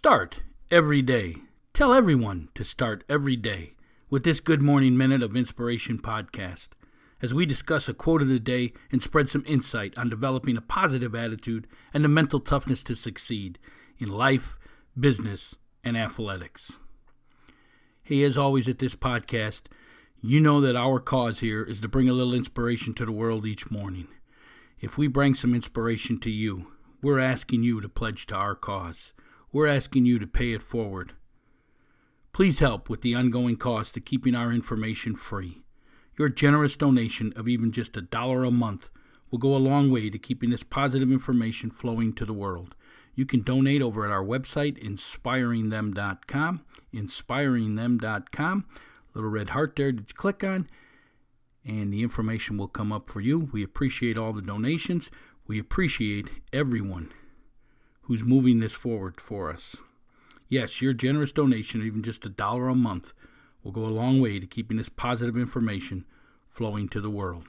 Start every day. Tell everyone to start every day with this Good Morning Minute of Inspiration podcast as we discuss a quote of the day and spread some insight on developing a positive attitude and the mental toughness to succeed in life, business, and athletics. Hey, as always at this podcast, you know that our cause here is to bring a little inspiration to the world each morning. If we bring some inspiration to you, we're asking you to pledge to our cause. We're asking you to pay it forward. Please help with the ongoing cost of keeping our information free. Your generous donation of even just a dollar a month will go a long way to keeping this positive information flowing to the world. You can donate over at our website, inspiringthem.com. Inspiringthem.com. Little red heart there to click on, and the information will come up for you. We appreciate all the donations. We appreciate everyone who's moving this forward for us. Yes, your generous donation, even just a dollar a month, will go a long way to keeping this positive information flowing to the world.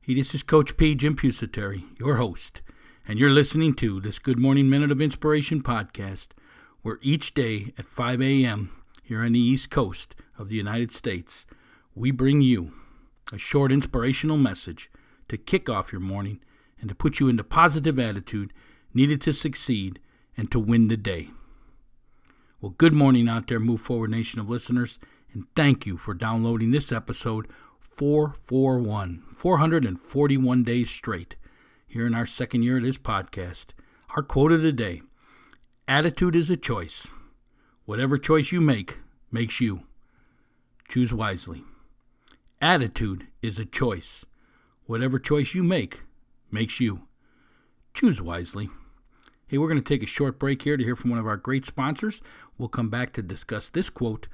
Hey, this is Coach P. Jim Pusateri, your host, and you're listening to this Good Morning Minute of Inspiration podcast, where each day at 5 a.m. here on the East Coast of the United States, we bring you a short inspirational message to kick off your morning and to put you into positive attitude needed to succeed and to win the day. Well, good morning out there, Move Forward Nation of listeners, and thank you for downloading this episode 441, 441 days straight, here in our second year of this podcast. Our quote of the day Attitude is a choice. Whatever choice you make makes you. Choose wisely. Attitude is a choice. Whatever choice you make makes you. Choose wisely. Hey, we're going to take a short break here to hear from one of our great sponsors. We'll come back to discuss this quote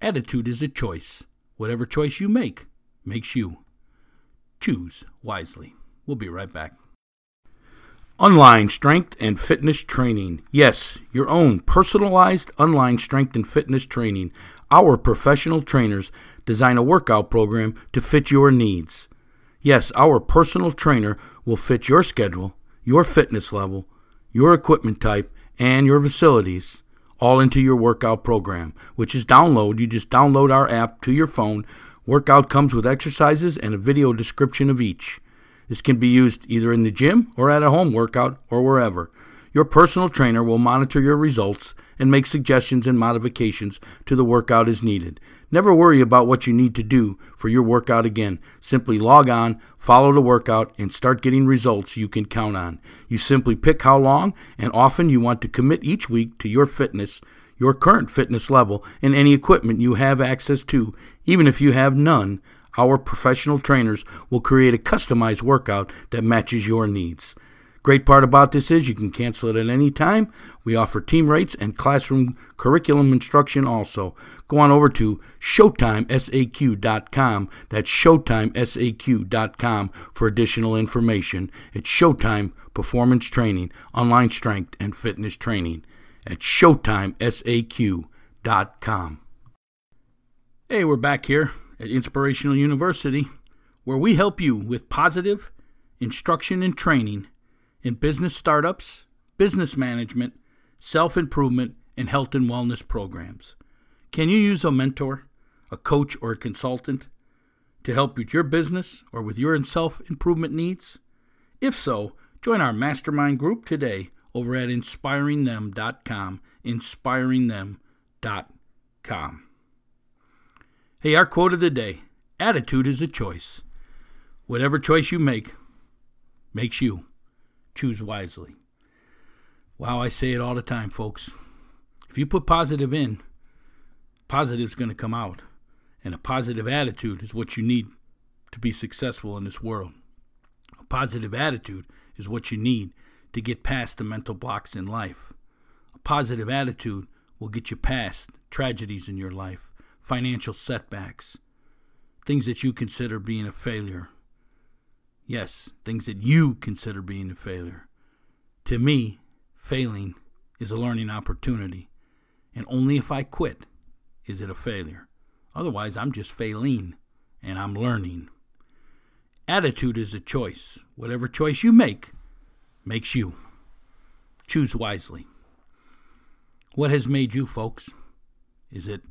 Attitude is a choice. Whatever choice you make makes you. Choose wisely. We'll be right back. Online strength and fitness training. Yes, your own personalized online strength and fitness training. Our professional trainers design a workout program to fit your needs. Yes, our personal trainer will fit your schedule, your fitness level, your equipment type, and your facilities all into your workout program, which is download. You just download our app to your phone. Workout comes with exercises and a video description of each. This can be used either in the gym or at a home workout or wherever. Your personal trainer will monitor your results and make suggestions and modifications to the workout as needed. Never worry about what you need to do for your workout again. Simply log on, follow the workout, and start getting results you can count on. You simply pick how long and often you want to commit each week to your fitness, your current fitness level, and any equipment you have access to, even if you have none. Our professional trainers will create a customized workout that matches your needs. Great part about this is you can cancel it at any time. We offer team rates and classroom curriculum instruction also. Go on over to ShowtimeSAQ.com. That's ShowtimeSAQ.com for additional information. It's Showtime Performance Training, Online Strength and Fitness Training at ShowtimeSAQ.com. Hey, we're back here at Inspirational University, where we help you with positive instruction and training in business startups, business management, self improvement, and health and wellness programs. Can you use a mentor, a coach, or a consultant to help with your business or with your self improvement needs? If so, join our mastermind group today over at inspiringthem.com. Inspiringthem.com. Hey, our quote of the day attitude is a choice. Whatever choice you make makes you choose wisely. Wow, I say it all the time, folks. If you put positive in, positive's going to come out. And a positive attitude is what you need to be successful in this world. A positive attitude is what you need to get past the mental blocks in life. A positive attitude will get you past tragedies in your life, financial setbacks, things that you consider being a failure, Yes, things that you consider being a failure. To me, failing is a learning opportunity. And only if I quit is it a failure. Otherwise, I'm just failing and I'm learning. Attitude is a choice. Whatever choice you make makes you. Choose wisely. What has made you, folks? Is it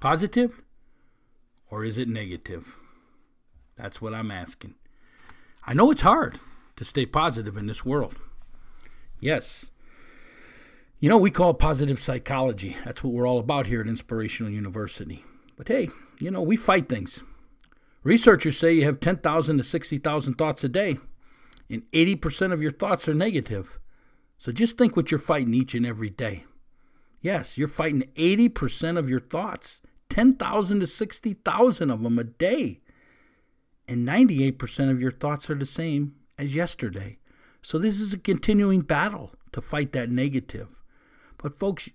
positive or is it negative? That's what I'm asking. I know it's hard to stay positive in this world. Yes. You know, we call it positive psychology. That's what we're all about here at Inspirational University. But hey, you know, we fight things. Researchers say you have 10,000 to 60,000 thoughts a day, and 80% of your thoughts are negative. So just think what you're fighting each and every day. Yes, you're fighting 80% of your thoughts, 10,000 to 60,000 of them a day. And 98% of your thoughts are the same as yesterday. So this is a continuing battle to fight that negative. But folks,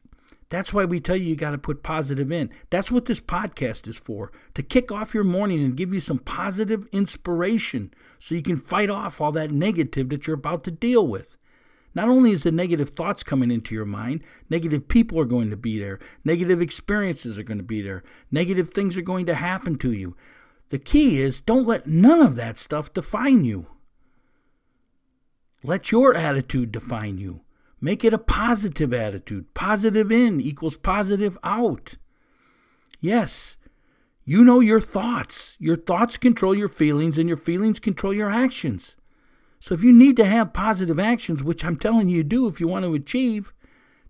that's why we tell you you got to put positive in. That's what this podcast is for to kick off your morning and give you some positive inspiration so you can fight off all that negative that you're about to deal with. Not only is the negative thoughts coming into your mind, negative people are going to be there, negative experiences are going to be there, negative things are going to happen to you. The key is don't let none of that stuff define you. Let your attitude define you. Make it a positive attitude. Positive in equals positive out. Yes, you know your thoughts. Your thoughts control your feelings, and your feelings control your actions. So if you need to have positive actions, which I'm telling you do if you want to achieve,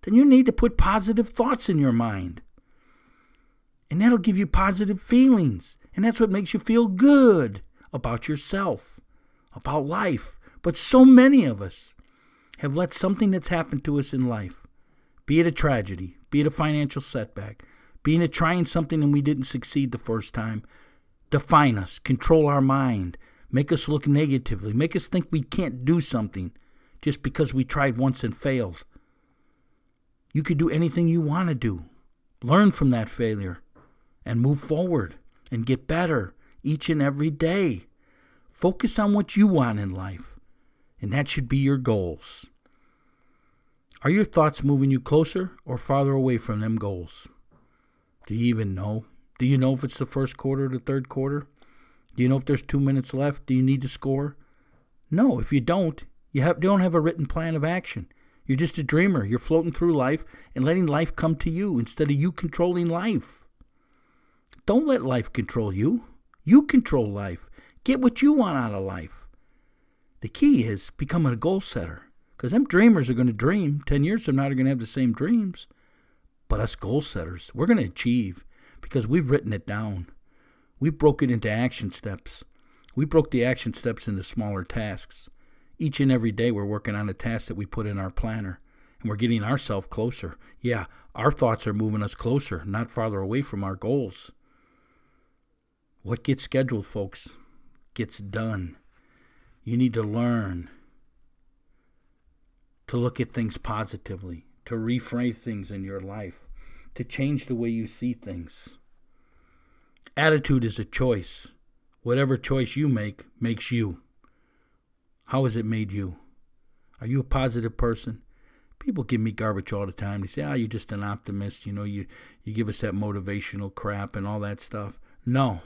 then you need to put positive thoughts in your mind. And that'll give you positive feelings. And that's what makes you feel good about yourself, about life. But so many of us have let something that's happened to us in life, be it a tragedy, be it a financial setback, being it trying something and we didn't succeed the first time, define us, control our mind, make us look negatively, make us think we can't do something just because we tried once and failed. You could do anything you want to do. Learn from that failure and move forward and get better each and every day. Focus on what you want in life and that should be your goals. Are your thoughts moving you closer or farther away from them goals? Do you even know? Do you know if it's the first quarter or the third quarter? Do you know if there's two minutes left? Do you need to score? No, if you don't, you have, don't have a written plan of action. You're just a dreamer. You're floating through life and letting life come to you instead of you controlling life. Don't let life control you. You control life. Get what you want out of life. The key is becoming a goal setter. Because them dreamers are going to dream. 10 years from now, they're going to have the same dreams. But us goal setters, we're going to achieve because we've written it down. We broke it into action steps. We broke the action steps into smaller tasks. Each and every day, we're working on a task that we put in our planner, and we're getting ourselves closer. Yeah, our thoughts are moving us closer, not farther away from our goals. What gets scheduled, folks, gets done. You need to learn to look at things positively, to reframe things in your life, to change the way you see things. Attitude is a choice. Whatever choice you make makes you. How has it made you? Are you a positive person? People give me garbage all the time. They say, "Ah, oh, you're just an optimist. You know, you you give us that motivational crap and all that stuff." No,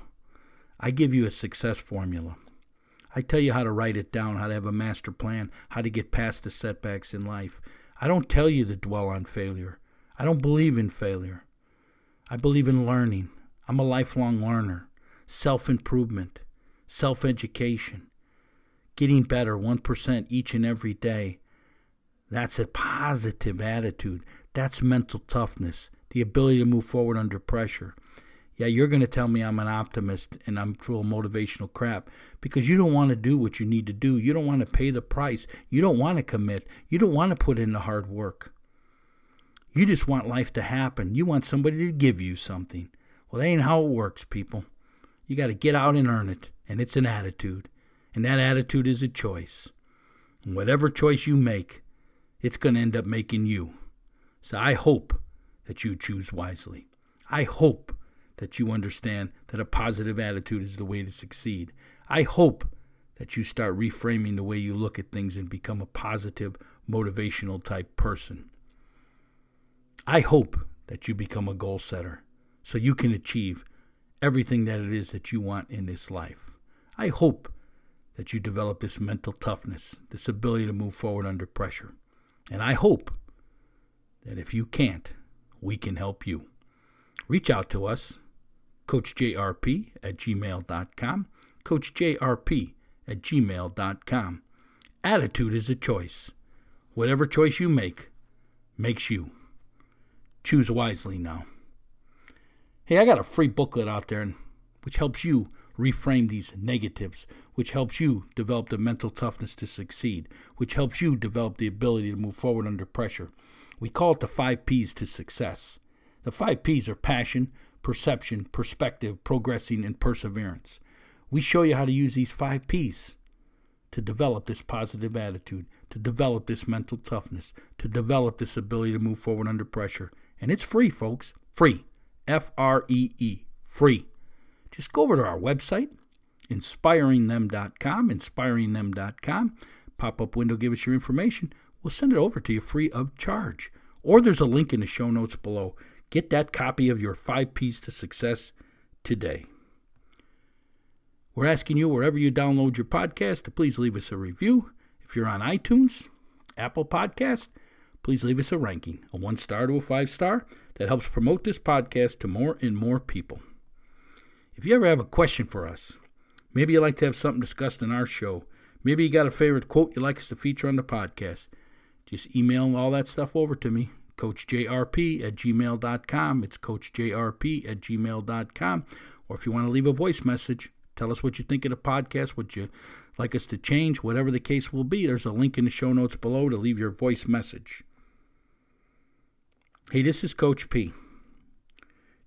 I give you a success formula. I tell you how to write it down, how to have a master plan, how to get past the setbacks in life. I don't tell you to dwell on failure. I don't believe in failure. I believe in learning. I'm a lifelong learner. Self improvement, self education, getting better 1% each and every day. That's a positive attitude. That's mental toughness, the ability to move forward under pressure yeah, you're going to tell me I'm an optimist and I'm full of motivational crap because you don't want to do what you need to do. You don't want to pay the price. You don't want to commit. You don't want to put in the hard work. You just want life to happen. You want somebody to give you something. Well, that ain't how it works, people. You got to get out and earn it, and it's an attitude. And that attitude is a choice. And whatever choice you make, it's going to end up making you. So I hope that you choose wisely. I hope that you understand that a positive attitude is the way to succeed. I hope that you start reframing the way you look at things and become a positive, motivational type person. I hope that you become a goal setter so you can achieve everything that it is that you want in this life. I hope that you develop this mental toughness, this ability to move forward under pressure. And I hope that if you can't, we can help you. Reach out to us, CoachJRP at gmail.com, CoachJRP at gmail.com. Attitude is a choice. Whatever choice you make, makes you. Choose wisely now. Hey, I got a free booklet out there which helps you reframe these negatives, which helps you develop the mental toughness to succeed, which helps you develop the ability to move forward under pressure. We call it the five P's to success. The five P's are passion, perception, perspective, progressing, and perseverance. We show you how to use these five P's to develop this positive attitude, to develop this mental toughness, to develop this ability to move forward under pressure. And it's free, folks. Free. F R E E. Free. Just go over to our website, inspiringthem.com, inspiringthem.com. Pop up window, give us your information. We'll send it over to you free of charge. Or there's a link in the show notes below. Get that copy of your five P's to success today. We're asking you, wherever you download your podcast, to please leave us a review. If you're on iTunes, Apple Podcast, please leave us a ranking, a one star to a five star. That helps promote this podcast to more and more people. If you ever have a question for us, maybe you'd like to have something discussed in our show, maybe you got a favorite quote you'd like us to feature on the podcast, just email all that stuff over to me, coachjrp at gmail.com. It's coachjrp at gmail.com. Or if you want to leave a voice message, tell us what you think of the podcast, what you like us to change, whatever the case will be. There's a link in the show notes below to leave your voice message. Hey, this is Coach P,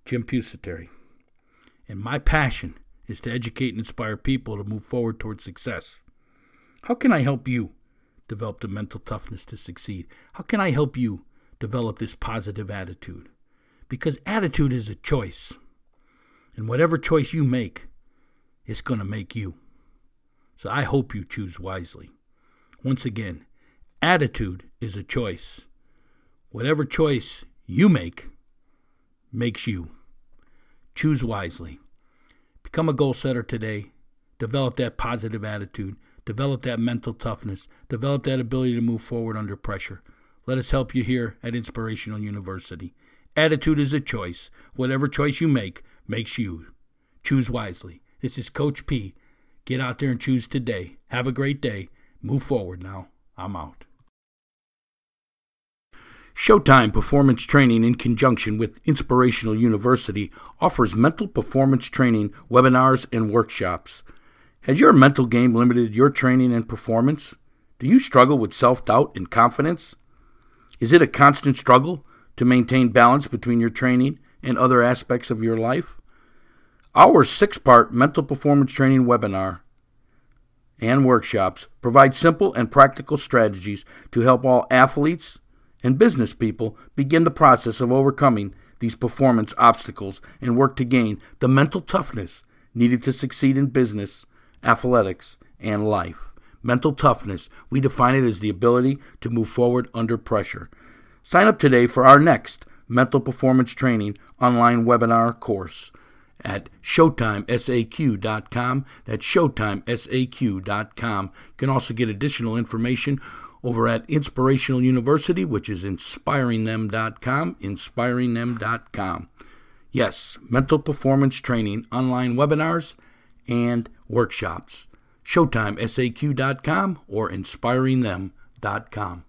Jim Pusateri, and my passion is to educate and inspire people to move forward towards success. How can I help you develop the mental toughness to succeed? How can I help you develop this positive attitude? Because attitude is a choice, and whatever choice you make, it's going to make you. So I hope you choose wisely. Once again, attitude is a choice. Whatever choice you make makes you. Choose wisely. Become a goal setter today. Develop that positive attitude. Develop that mental toughness. Develop that ability to move forward under pressure. Let us help you here at Inspirational University. Attitude is a choice. Whatever choice you make makes you. Choose wisely. This is Coach P. Get out there and choose today. Have a great day. Move forward now. I'm out. Showtime Performance Training, in conjunction with Inspirational University, offers mental performance training, webinars, and workshops. Has your mental game limited your training and performance? Do you struggle with self doubt and confidence? Is it a constant struggle to maintain balance between your training and other aspects of your life? Our six part mental performance training webinar and workshops provide simple and practical strategies to help all athletes and business people begin the process of overcoming these performance obstacles and work to gain the mental toughness needed to succeed in business, athletics, and life. Mental toughness, we define it as the ability to move forward under pressure. Sign up today for our next mental performance training online webinar course at showtimesaq.com. That's showtimesaq.com. You can also get additional information over at Inspirational University, which is inspiringthem.com, inspiringthem.com. Yes, mental performance training, online webinars, and workshops. ShowtimeSAQ.com or inspiringthem.com.